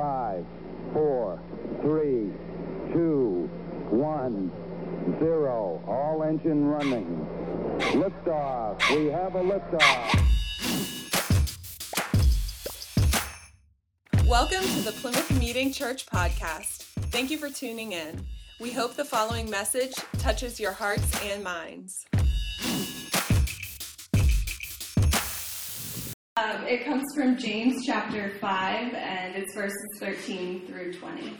Five, four, three, two, one, zero. All engine running. Liftoff. We have a liftoff. Welcome to the Plymouth Meeting Church podcast. Thank you for tuning in. We hope the following message touches your hearts and minds. Um, it comes from James chapter 5, and it's verses 13 through 20.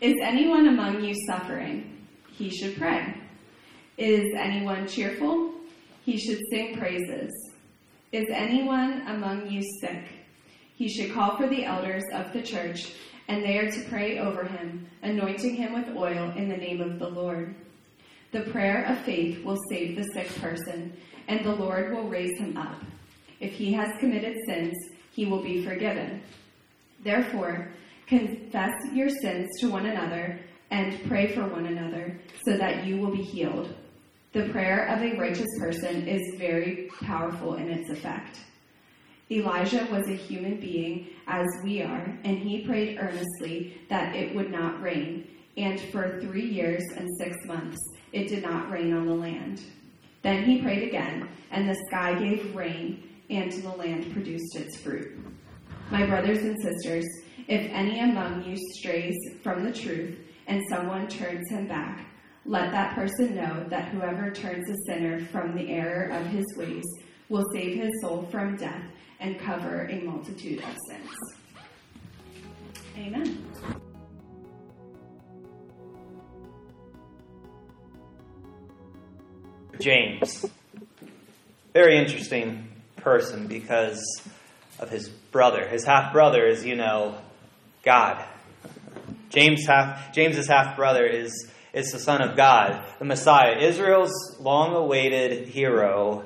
Is anyone among you suffering? He should pray. Is anyone cheerful? He should sing praises. Is anyone among you sick? He should call for the elders of the church, and they are to pray over him, anointing him with oil in the name of the Lord. The prayer of faith will save the sick person, and the Lord will raise him up. If he has committed sins, he will be forgiven. Therefore, confess your sins to one another and pray for one another so that you will be healed. The prayer of a righteous person is very powerful in its effect. Elijah was a human being as we are, and he prayed earnestly that it would not rain. And for three years and six months, it did not rain on the land. Then he prayed again, and the sky gave rain, and the land produced its fruit. My brothers and sisters, if any among you strays from the truth, and someone turns him back, let that person know that whoever turns a sinner from the error of his ways will save his soul from death and cover a multitude of sins. Amen. James. Very interesting person because of his brother. His half brother is, you know, God. James half James's half brother is is the son of God, the Messiah. Israel's long awaited hero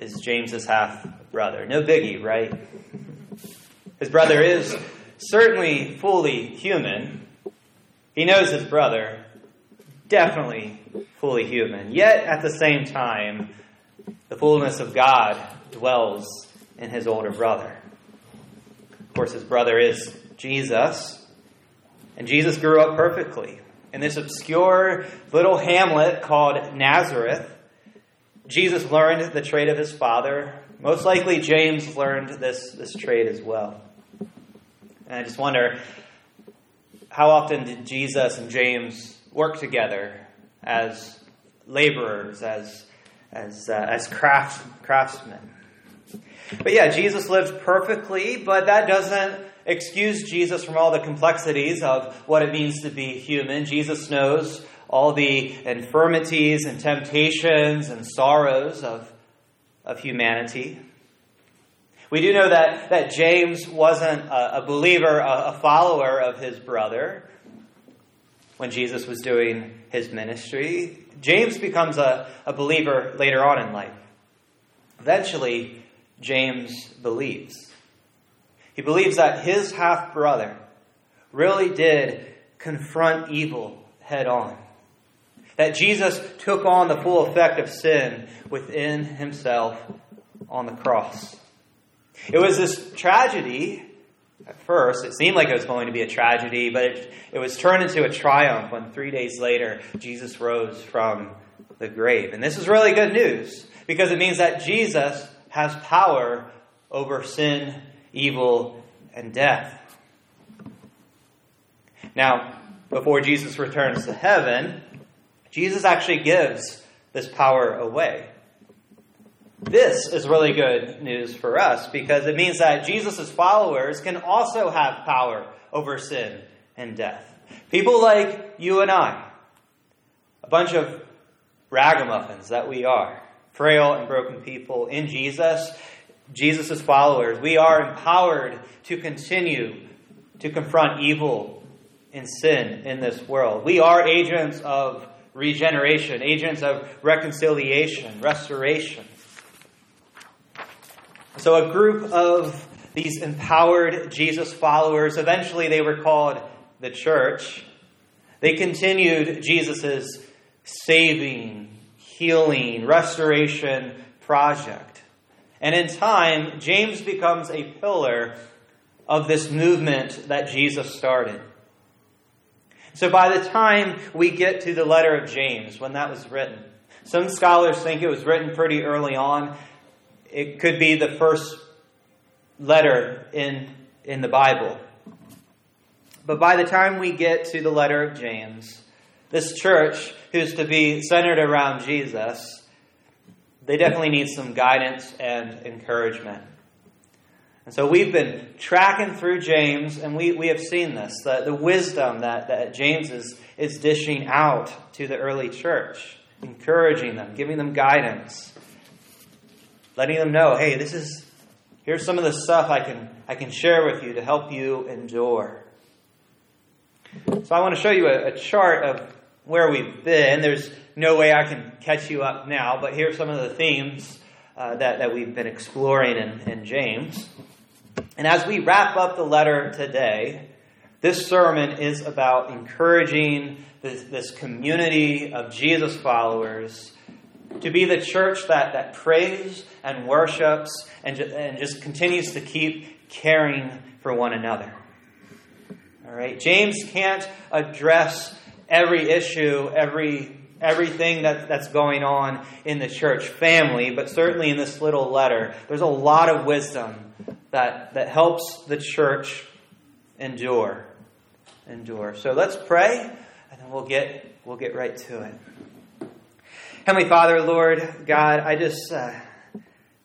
is James's half brother. No biggie, right? His brother is certainly fully human. He knows his brother, definitely fully human. Yet at the same time, the fullness of God dwells in his older brother. Of course, his brother is Jesus, and Jesus grew up perfectly in this obscure little hamlet called Nazareth. Jesus learned the trade of his father. Most likely, James learned this, this trade as well. And I just wonder how often did Jesus and James work together as laborers, as, as, uh, as craft, craftsmen? But yeah, Jesus lived perfectly, but that doesn't excuse Jesus from all the complexities of what it means to be human. Jesus knows all the infirmities and temptations and sorrows of, of humanity. We do know that, that James wasn't a, a believer, a, a follower of his brother when Jesus was doing his ministry. James becomes a, a believer later on in life. Eventually, James believes. He believes that his half brother really did confront evil head on. That Jesus took on the full effect of sin within himself on the cross. It was this tragedy, at first, it seemed like it was going to be a tragedy, but it, it was turned into a triumph when three days later Jesus rose from the grave. And this is really good news because it means that Jesus has power over sin, evil, and death. Now, before Jesus returns to heaven, Jesus actually gives this power away. This is really good news for us because it means that Jesus' followers can also have power over sin and death. People like you and I, a bunch of ragamuffins that we are, frail and broken people in Jesus, Jesus' followers, we are empowered to continue to confront evil and sin in this world. We are agents of regeneration, agents of reconciliation, restoration. So, a group of these empowered Jesus followers, eventually they were called the church. They continued Jesus' saving, healing, restoration project. And in time, James becomes a pillar of this movement that Jesus started. So by the time we get to the letter of James, when that was written, some scholars think it was written pretty early on. It could be the first letter in, in the Bible. But by the time we get to the letter of James, this church, who's to be centered around Jesus, they definitely need some guidance and encouragement. And so we've been tracking through James, and we, we have seen this the, the wisdom that, that James is, is dishing out to the early church, encouraging them, giving them guidance, letting them know hey, this is, here's some of the stuff I can, I can share with you to help you endure. So I want to show you a, a chart of where we've been. There's no way I can catch you up now, but here are some of the themes uh, that, that we've been exploring in, in James. And as we wrap up the letter today, this sermon is about encouraging this, this community of Jesus followers to be the church that, that prays and worships and, and just continues to keep caring for one another. All right, James can't address every issue, every everything that, that's going on in the church family, but certainly in this little letter, there's a lot of wisdom that, that helps the church endure. Endure. So let's pray, and then we'll get, we'll get right to it. Heavenly Father, Lord God, I just uh,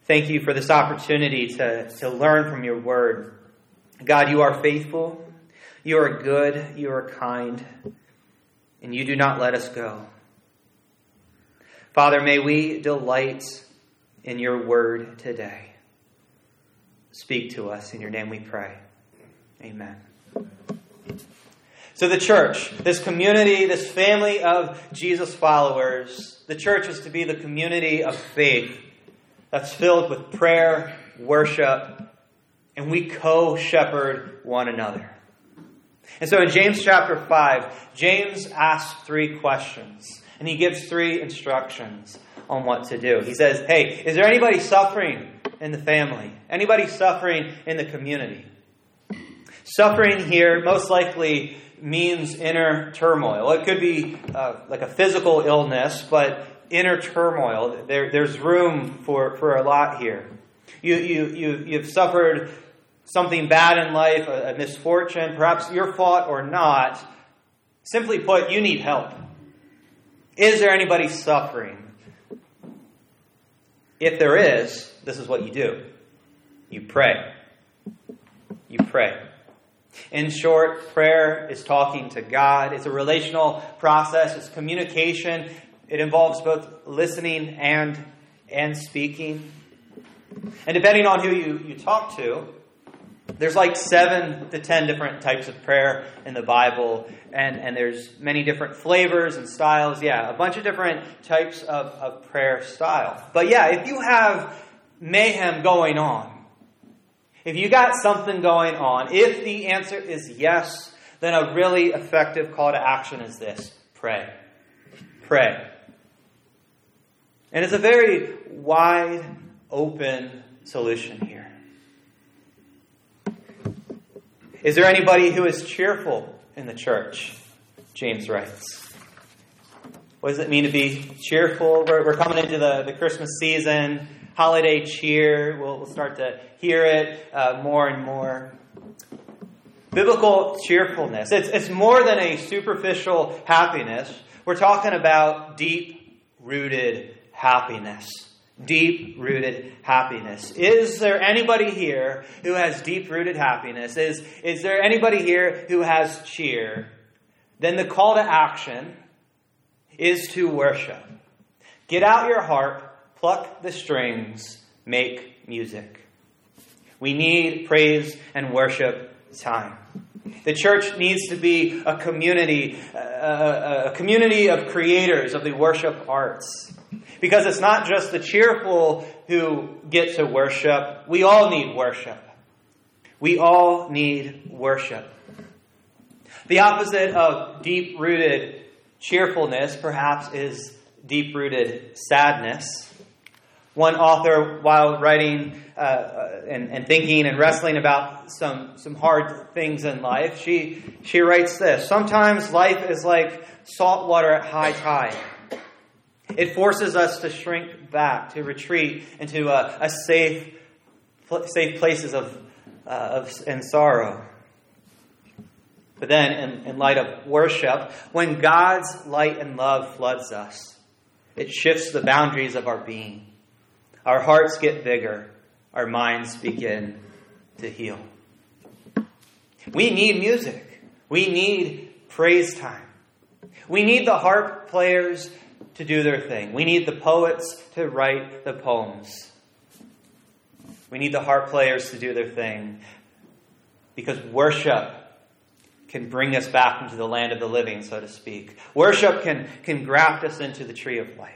thank you for this opportunity to, to learn from your word. God, you are faithful, you are good, you are kind, and you do not let us go. Father, may we delight in your word today. Speak to us. In your name we pray. Amen. So, the church, this community, this family of Jesus followers, the church is to be the community of faith that's filled with prayer, worship, and we co shepherd one another. And so in James chapter 5, James asks three questions, and he gives three instructions on what to do. He says, Hey, is there anybody suffering in the family? Anybody suffering in the community? Suffering here most likely means inner turmoil. It could be uh, like a physical illness, but inner turmoil. There, there's room for, for a lot here. You, you, you, you've suffered something bad in life, a, a misfortune, perhaps your fault or not. Simply put, you need help. Is there anybody suffering? If there is, this is what you do you pray. You pray. In short, prayer is talking to God. It's a relational process, it's communication. It involves both listening and, and speaking. And depending on who you, you talk to, there's like seven to ten different types of prayer in the Bible, and, and there's many different flavors and styles. Yeah, a bunch of different types of, of prayer style. But yeah, if you have mayhem going on, if you got something going on, if the answer is yes, then a really effective call to action is this pray. Pray. And it's a very wide open solution here. Is there anybody who is cheerful in the church? James writes. What does it mean to be cheerful? We're, we're coming into the, the Christmas season, holiday cheer. We'll, we'll start to hear it uh, more and more. Biblical cheerfulness. It's, it's more than a superficial happiness. We're talking about deep rooted happiness. Deep rooted happiness. Is there anybody here who has deep rooted happiness? Is, is there anybody here who has cheer? Then the call to action is to worship. Get out your harp, pluck the strings, make music. We need praise and worship time. The church needs to be a community, a, a, community of creators of the worship arts. Because it's not just the cheerful who get to worship. We all need worship. We all need worship. The opposite of deep rooted cheerfulness, perhaps, is deep rooted sadness. One author, while writing uh, uh, and, and thinking and wrestling about some, some hard things in life, she, she writes this Sometimes life is like salt water at high tide. It forces us to shrink back, to retreat into a, a safe, safe places of, uh, of and sorrow. But then, in, in light of worship, when God's light and love floods us, it shifts the boundaries of our being. Our hearts get bigger, our minds begin to heal. We need music. We need praise time. We need the harp players to do their thing. We need the poets to write the poems. We need the harp players to do their thing because worship can bring us back into the land of the living, so to speak. Worship can, can graft us into the tree of life.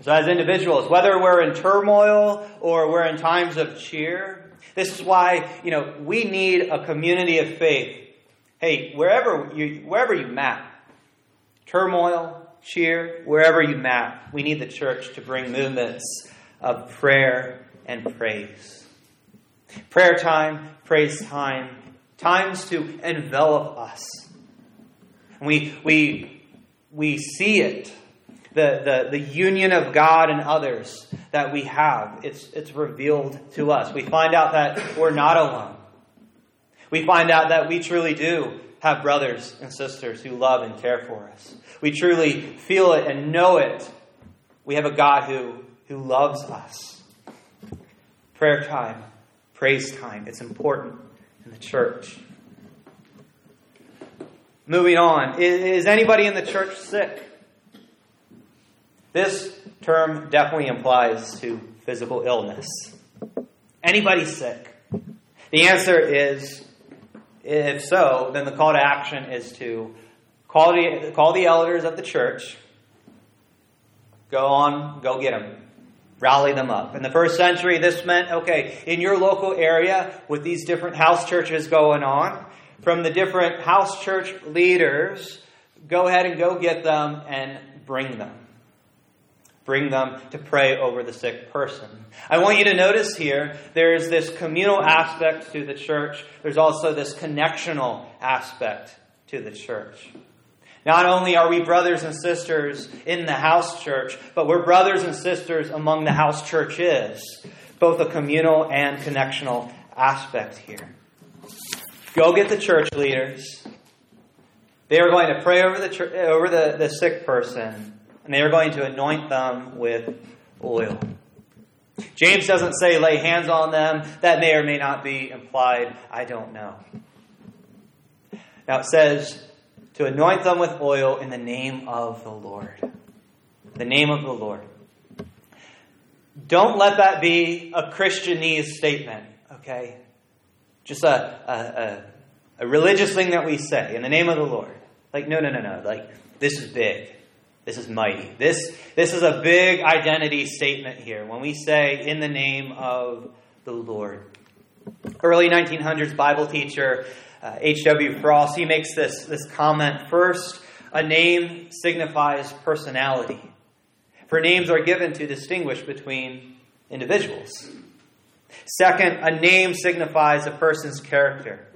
So, as individuals, whether we're in turmoil or we're in times of cheer, this is why you know we need a community of faith. Hey, wherever you wherever you map, turmoil, cheer, wherever you map, we need the church to bring movements of prayer and praise. Prayer time, praise time, times to envelop us. We we we see it the, the, the union of God and others that we have. It's, it's revealed to us. We find out that we're not alone. We find out that we truly do have brothers and sisters who love and care for us. We truly feel it and know it. We have a God who, who loves us. Prayer time, praise time, it's important in the church. Moving on, is anybody in the church sick? This term definitely implies to physical illness. Anybody sick? The answer is if so, then the call to action is to call the, call the elders of the church, go on, go get them, rally them up. In the first century, this meant okay, in your local area, with these different house churches going on, from the different house church leaders, go ahead and go get them and bring them bring them to pray over the sick person. I want you to notice here there is this communal aspect to the church, there's also this connectional aspect to the church. Not only are we brothers and sisters in the house church, but we're brothers and sisters among the house churches, both a communal and connectional aspect here. Go get the church leaders. They are going to pray over the, over the, the sick person and they are going to anoint them with oil. James doesn't say lay hands on them. That may or may not be implied. I don't know. Now it says to anoint them with oil in the name of the Lord. The name of the Lord. Don't let that be a Christianese statement, okay? Just a, a, a, a religious thing that we say in the name of the Lord. Like, no, no, no, no. Like, this is big. This is mighty. This, this is a big identity statement here when we say, in the name of the Lord. Early 1900s Bible teacher H.W. Uh, Frost, he makes this, this comment First, a name signifies personality, for names are given to distinguish between individuals. Second, a name signifies a person's character.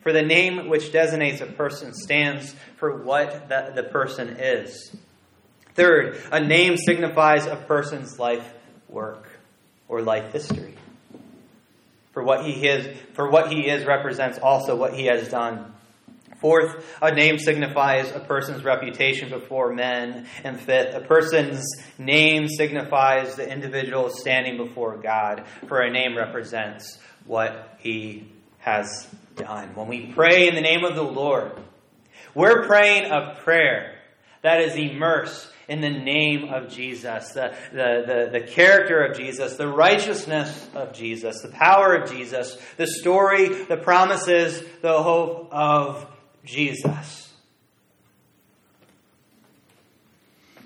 For the name which designates a person stands for what the, the person is. Third, a name signifies a person's life work or life history. For what he is, for what he is represents also what he has done. Fourth, a name signifies a person's reputation before men. And fifth, a person's name signifies the individual standing before God, for a name represents what he has done. When we pray in the name of the Lord, we're praying a prayer that is immersed in the name of Jesus, the, the, the, the, character of Jesus, the righteousness of Jesus, the power of Jesus, the story, the promises, the hope of Jesus.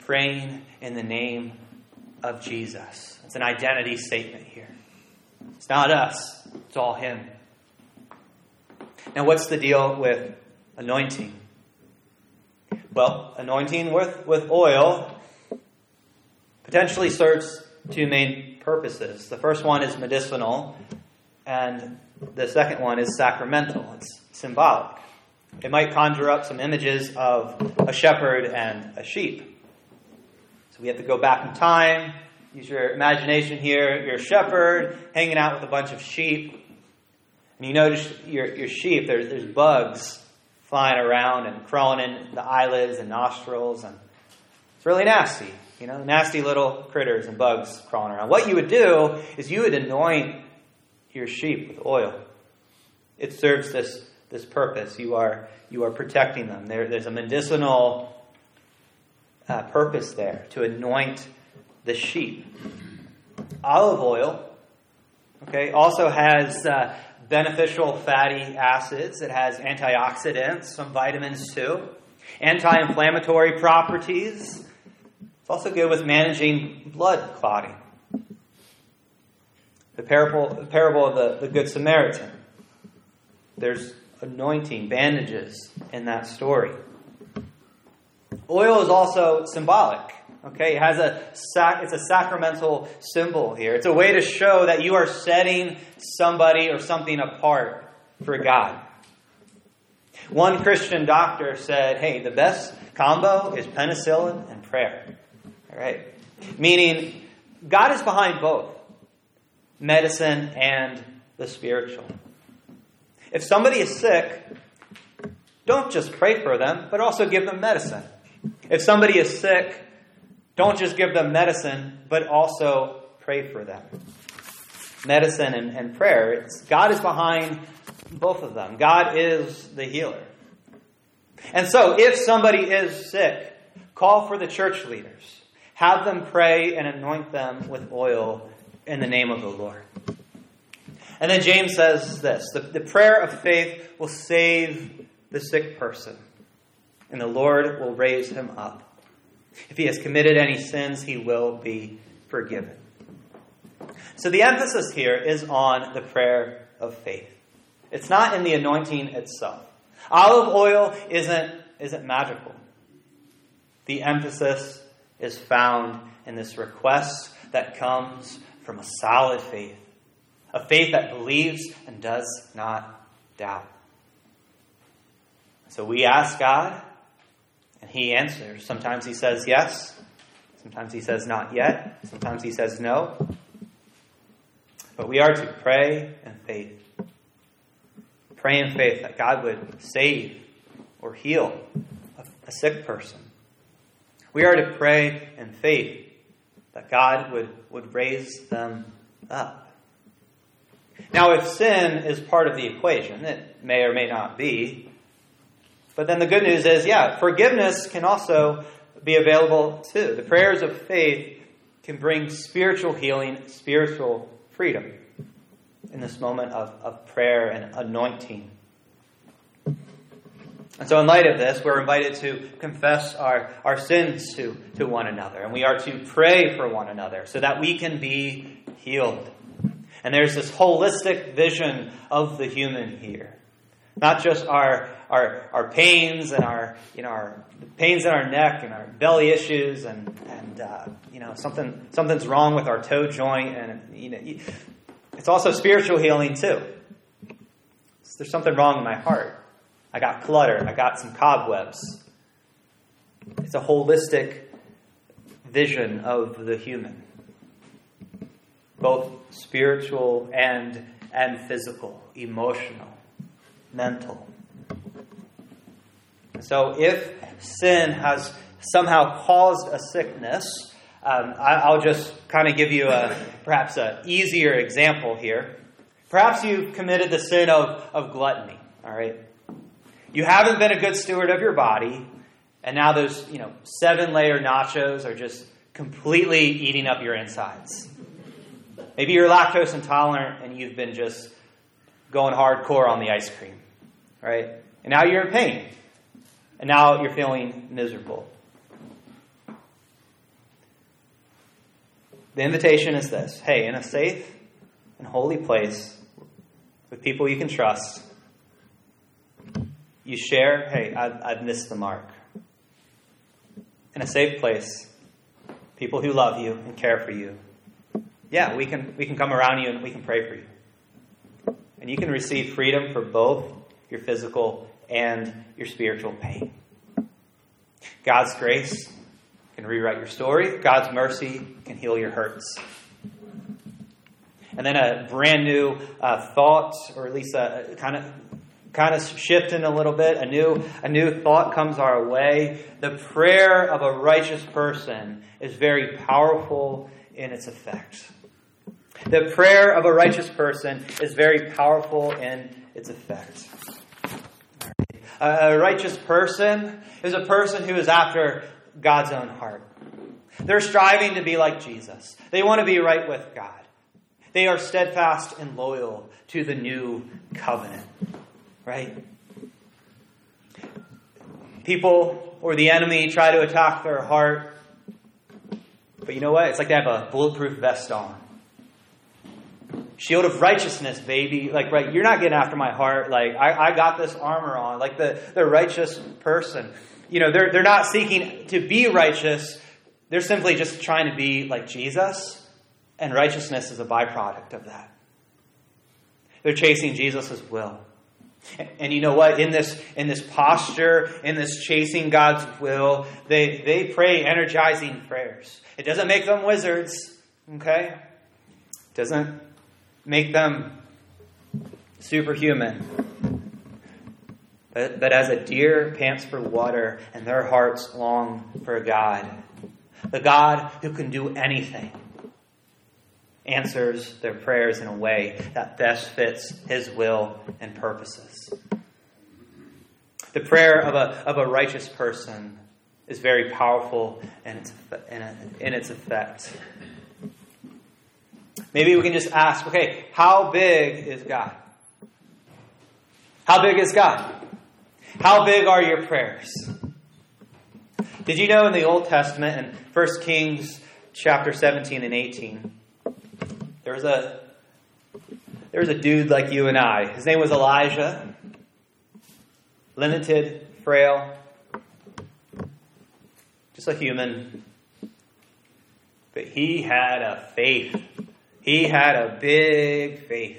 Praying in the name of Jesus. It's an identity statement here. It's not us, it's all Him. Now, what's the deal with anointing? Well, anointing with, with oil potentially serves two main purposes. The first one is medicinal, and the second one is sacramental. It's symbolic. It might conjure up some images of a shepherd and a sheep. So we have to go back in time, use your imagination here. You're a shepherd hanging out with a bunch of sheep. And you notice your, your sheep, there's, there's bugs flying around and crawling in the eyelids and nostrils. And it's really nasty. You know, nasty little critters and bugs crawling around. What you would do is you would anoint your sheep with oil. It serves this, this purpose. You are, you are protecting them. There, there's a medicinal uh, purpose there to anoint the sheep. Olive oil, okay, also has uh, beneficial fatty acids. It has antioxidants, some vitamins too, anti-inflammatory properties. It's also good with managing blood clotting. The parable, the parable of the, the Good Samaritan. There's anointing, bandages in that story. Oil is also symbolic. Okay, it has a sac- it's a sacramental symbol here. It's a way to show that you are setting somebody or something apart for God. One Christian doctor said, "Hey, the best combo is penicillin and prayer." All right? Meaning God is behind both medicine and the spiritual. If somebody is sick, don't just pray for them, but also give them medicine. If somebody is sick, don't just give them medicine, but also pray for them. Medicine and, and prayer. It's, God is behind both of them. God is the healer. And so, if somebody is sick, call for the church leaders. Have them pray and anoint them with oil in the name of the Lord. And then James says this the, the prayer of faith will save the sick person, and the Lord will raise him up. If he has committed any sins, he will be forgiven. So the emphasis here is on the prayer of faith. It's not in the anointing itself. Olive oil isn't, isn't magical. The emphasis is found in this request that comes from a solid faith, a faith that believes and does not doubt. So we ask God, and He answers. Sometimes He says yes, sometimes He says not yet, sometimes He says no. But we are to pray in faith. Pray in faith that God would save or heal a, sick person. We are to pray in faith that God would, would raise them up. Now, if sin is part of the equation, it may or may not be. But then the good news is, yeah, forgiveness can also be available too. The prayers of faith can bring spiritual healing, spiritual freedom in this moment of, of prayer and anointing. And so, in light of this, we're invited to confess our, our sins to, to one another. And we are to pray for one another so that we can be healed. And there's this holistic vision of the human here. Not just our, our, our pains and our, you know, our pains in our neck and our belly issues and, and uh, you know, something, something's wrong with our toe joint. And, you know, it's also spiritual healing, too. There's something wrong in my heart. I got clutter. I got some cobwebs. It's a holistic vision of the human, both spiritual and, and physical, emotional, mental. So if sin has somehow caused a sickness, um, I, will just kind of give you a perhaps an easier example here. Perhaps you've committed the sin of, of gluttony, all right? You haven't been a good steward of your body, and now those, you know, seven layer nachos are just completely eating up your insides. Maybe you're lactose intolerant and you've been just going hardcore on the ice cream, right? And now you're in pain. And now you're feeling miserable. The invitation is this hey, in a safe and holy place with people you can trust, you share, hey, I've, I've missed the mark. In a safe place, people who love you and care for you. Yeah, we can, we can come around you and we can pray for you. And you can receive freedom for both your physical and your spiritual pain. God's grace can rewrite your story, God's mercy can heal your hurts. And then a brand new uh, thought, or at least a kind of kind of shifting a little bit. A new a new thought comes our way. The prayer of a righteous person is very powerful in its effect. The prayer of a righteous person is very powerful in its effect. A righteous person is a person who is after God's own heart. They're striving to be like Jesus. They want to be right with God. They are steadfast and loyal to the new covenant. Right? People or the enemy try to attack their heart. But you know what? It's like they have a bulletproof vest on. Shield of righteousness, baby. Like, right, you're not getting after my heart. Like, I, I got this armor on. Like the, the righteous person. You know, they're, they're not seeking to be righteous. They're simply just trying to be like Jesus. And righteousness is a byproduct of that. They're chasing Jesus' will. And you know what? In this, in this posture, in this chasing God's will, they, they pray energizing prayers. It doesn't make them wizards, okay? Doesn't make them superhuman. But, but as a deer pants for water and their hearts long for God, the God who can do anything answers their prayers in a way that best fits his will and purposes. The prayer of a, of a righteous person is very powerful in its, in its effect. Maybe we can just ask okay, how big is God? How big is God? How big are your prayers? Did you know in the Old Testament, in 1 Kings chapter 17 and 18, there was a there was a dude like you and I. His name was Elijah. Limited, frail, just a human. But he had a faith. He had a big faith.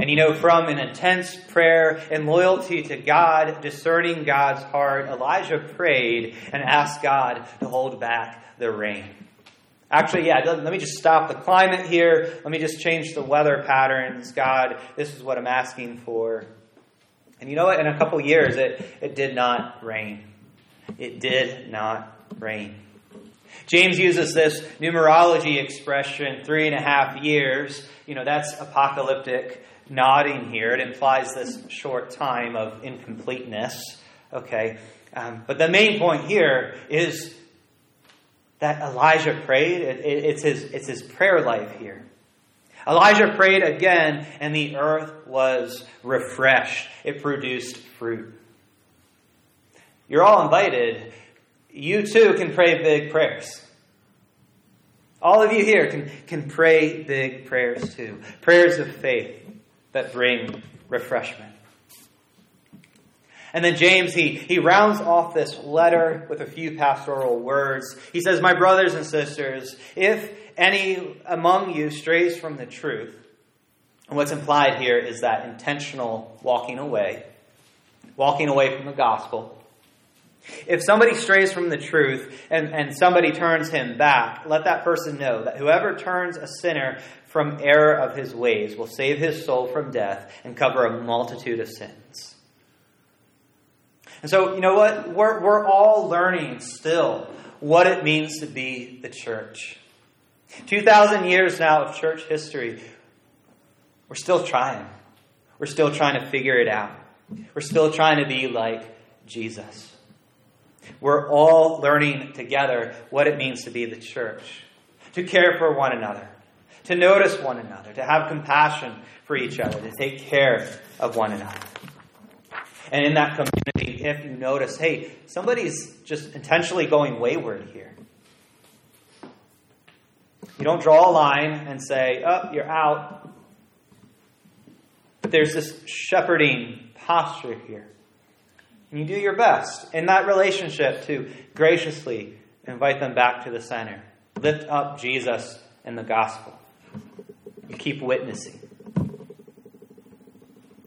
And you know, from an intense prayer and loyalty to God, discerning God's heart, Elijah prayed and asked God to hold back the rain. Actually, yeah, let me just stop the climate here. Let me just change the weather patterns. God, this is what I'm asking for. And you know what? In a couple years, it, it did not rain. It did not rain. James uses this numerology expression, three and a half years. You know, that's apocalyptic nodding here. It implies this short time of incompleteness. Okay. Um, but the main point here is that Elijah prayed. It, it, it's, his, it's his prayer life here. Elijah prayed again, and the earth was refreshed. It produced fruit. You're all invited. You too can pray big prayers. All of you here can, can pray big prayers too. Prayers of faith that bring refreshment. And then James, he, he rounds off this letter with a few pastoral words. He says, My brothers and sisters, if any among you strays from the truth, and what's implied here is that intentional walking away, walking away from the gospel. If somebody strays from the truth and, and somebody turns him back, let that person know that whoever turns a sinner from error of his ways will save his soul from death and cover a multitude of sins. And so, you know what? We're, we're all learning still what it means to be the church. 2,000 years now of church history, we're still trying. We're still trying to figure it out. We're still trying to be like Jesus. We're all learning together what it means to be the church, to care for one another, to notice one another, to have compassion for each other, to take care of one another. And in that community, if you notice, hey, somebody's just intentionally going wayward here, you don't draw a line and say, oh, you're out. But there's this shepherding posture here. And you do your best in that relationship to graciously invite them back to the center, lift up Jesus and the gospel. You keep witnessing.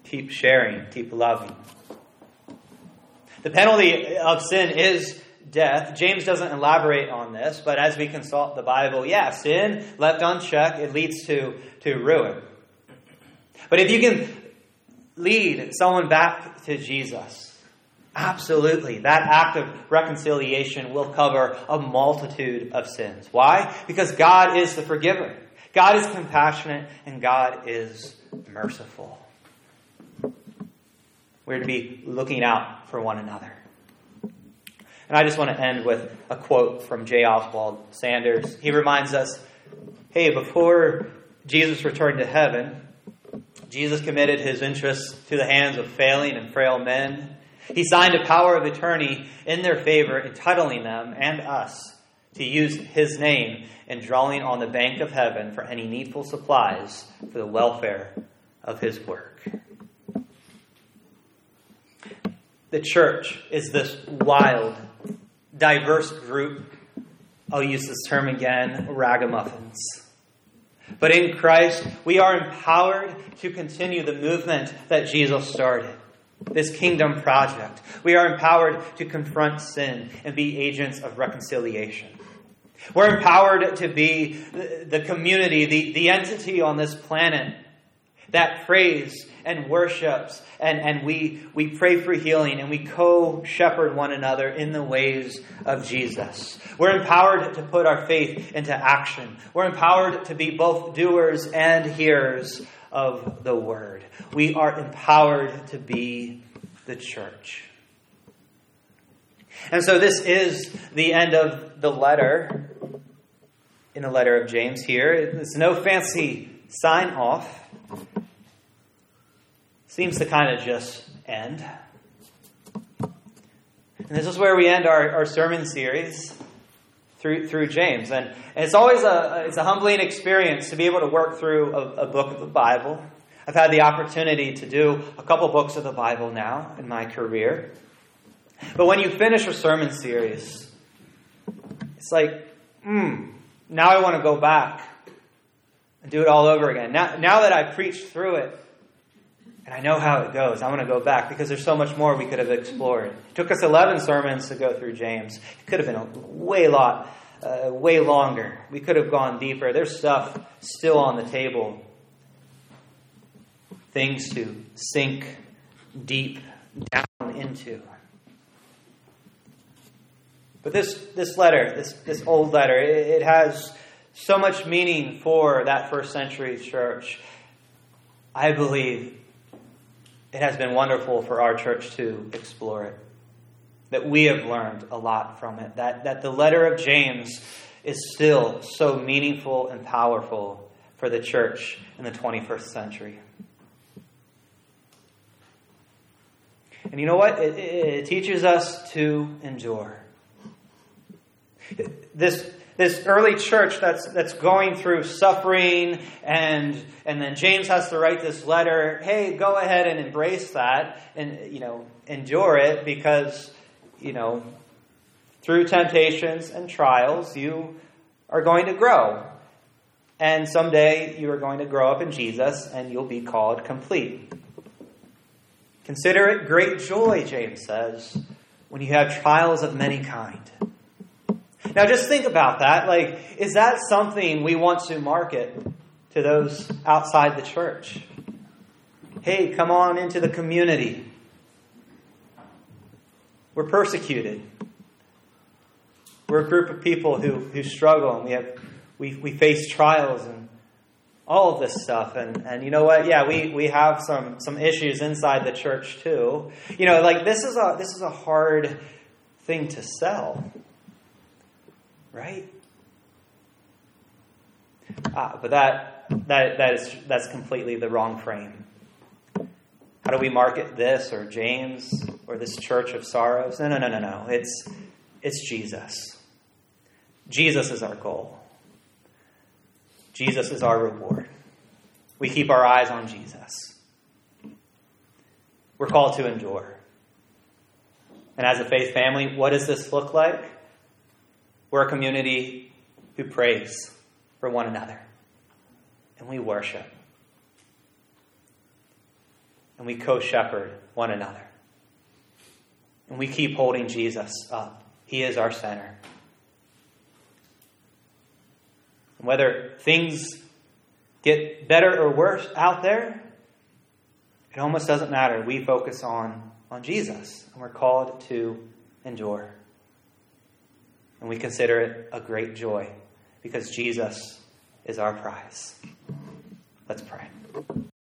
Keep sharing. Keep loving. The penalty of sin is death. James doesn't elaborate on this, but as we consult the Bible, yeah, sin left unchecked, it leads to, to ruin. But if you can lead someone back to Jesus, absolutely, that act of reconciliation will cover a multitude of sins. Why? Because God is the forgiver, God is compassionate, and God is merciful. We're to be looking out for one another. And I just want to end with a quote from J. Oswald Sanders. He reminds us hey, before Jesus returned to heaven, Jesus committed his interests to the hands of failing and frail men. He signed a power of attorney in their favor, entitling them and us to use his name in drawing on the bank of heaven for any needful supplies for the welfare of his work. The church is this wild, diverse group. I'll use this term again ragamuffins. But in Christ, we are empowered to continue the movement that Jesus started, this kingdom project. We are empowered to confront sin and be agents of reconciliation. We're empowered to be the community, the, the entity on this planet that prays and worships and, and we, we pray for healing and we co shepherd one another in the ways of Jesus. We're empowered to put our faith into action. We're empowered to be both doers and hearers of the word. We are empowered to be the church. And so this is the end of the letter in the letter of James here. It's no fancy sign off. Seems to kind of just end. And this is where we end our, our sermon series through, through James. And, and it's always a, it's a humbling experience to be able to work through a, a book of the Bible. I've had the opportunity to do a couple books of the Bible now in my career. But when you finish a sermon series, it's like, hmm, now I want to go back do it all over again. Now, now that I've preached through it, and I know how it goes. I want to go back because there's so much more we could have explored. It took us 11 sermons to go through James. It could have been a way lot, uh, way longer. We could have gone deeper. There's stuff still on the table. Things to sink deep down into. But this, this letter, this, this old letter, it, it has so much meaning for that first century church. I believe it has been wonderful for our church to explore it. That we have learned a lot from it. That, that the letter of James is still so meaningful and powerful for the church in the 21st century. And you know what? It, it, it teaches us to endure. This this early church that's, that's going through suffering, and, and then James has to write this letter. Hey, go ahead and embrace that and, you know, endure it because, you know, through temptations and trials, you are going to grow. And someday you are going to grow up in Jesus and you'll be called complete. Consider it great joy, James says, when you have trials of many kind now just think about that. Like, is that something we want to market to those outside the church? Hey, come on into the community. We're persecuted. We're a group of people who, who struggle and we have we, we face trials and all of this stuff. And, and you know what? Yeah, we, we have some, some issues inside the church too. You know, like this is a this is a hard thing to sell. Right? Ah, but that, that, that is, that's completely the wrong frame. How do we market this or James or this church of sorrows? No, no, no, no, no. It's, it's Jesus. Jesus is our goal. Jesus is our reward. We keep our eyes on Jesus. We're called to endure. And as a faith family, what does this look like? We're a community who prays for one another. And we worship. And we co shepherd one another. And we keep holding Jesus up. He is our center. And whether things get better or worse out there, it almost doesn't matter. We focus on, on Jesus, and we're called to endure. And we consider it a great joy because Jesus is our prize. Let's pray.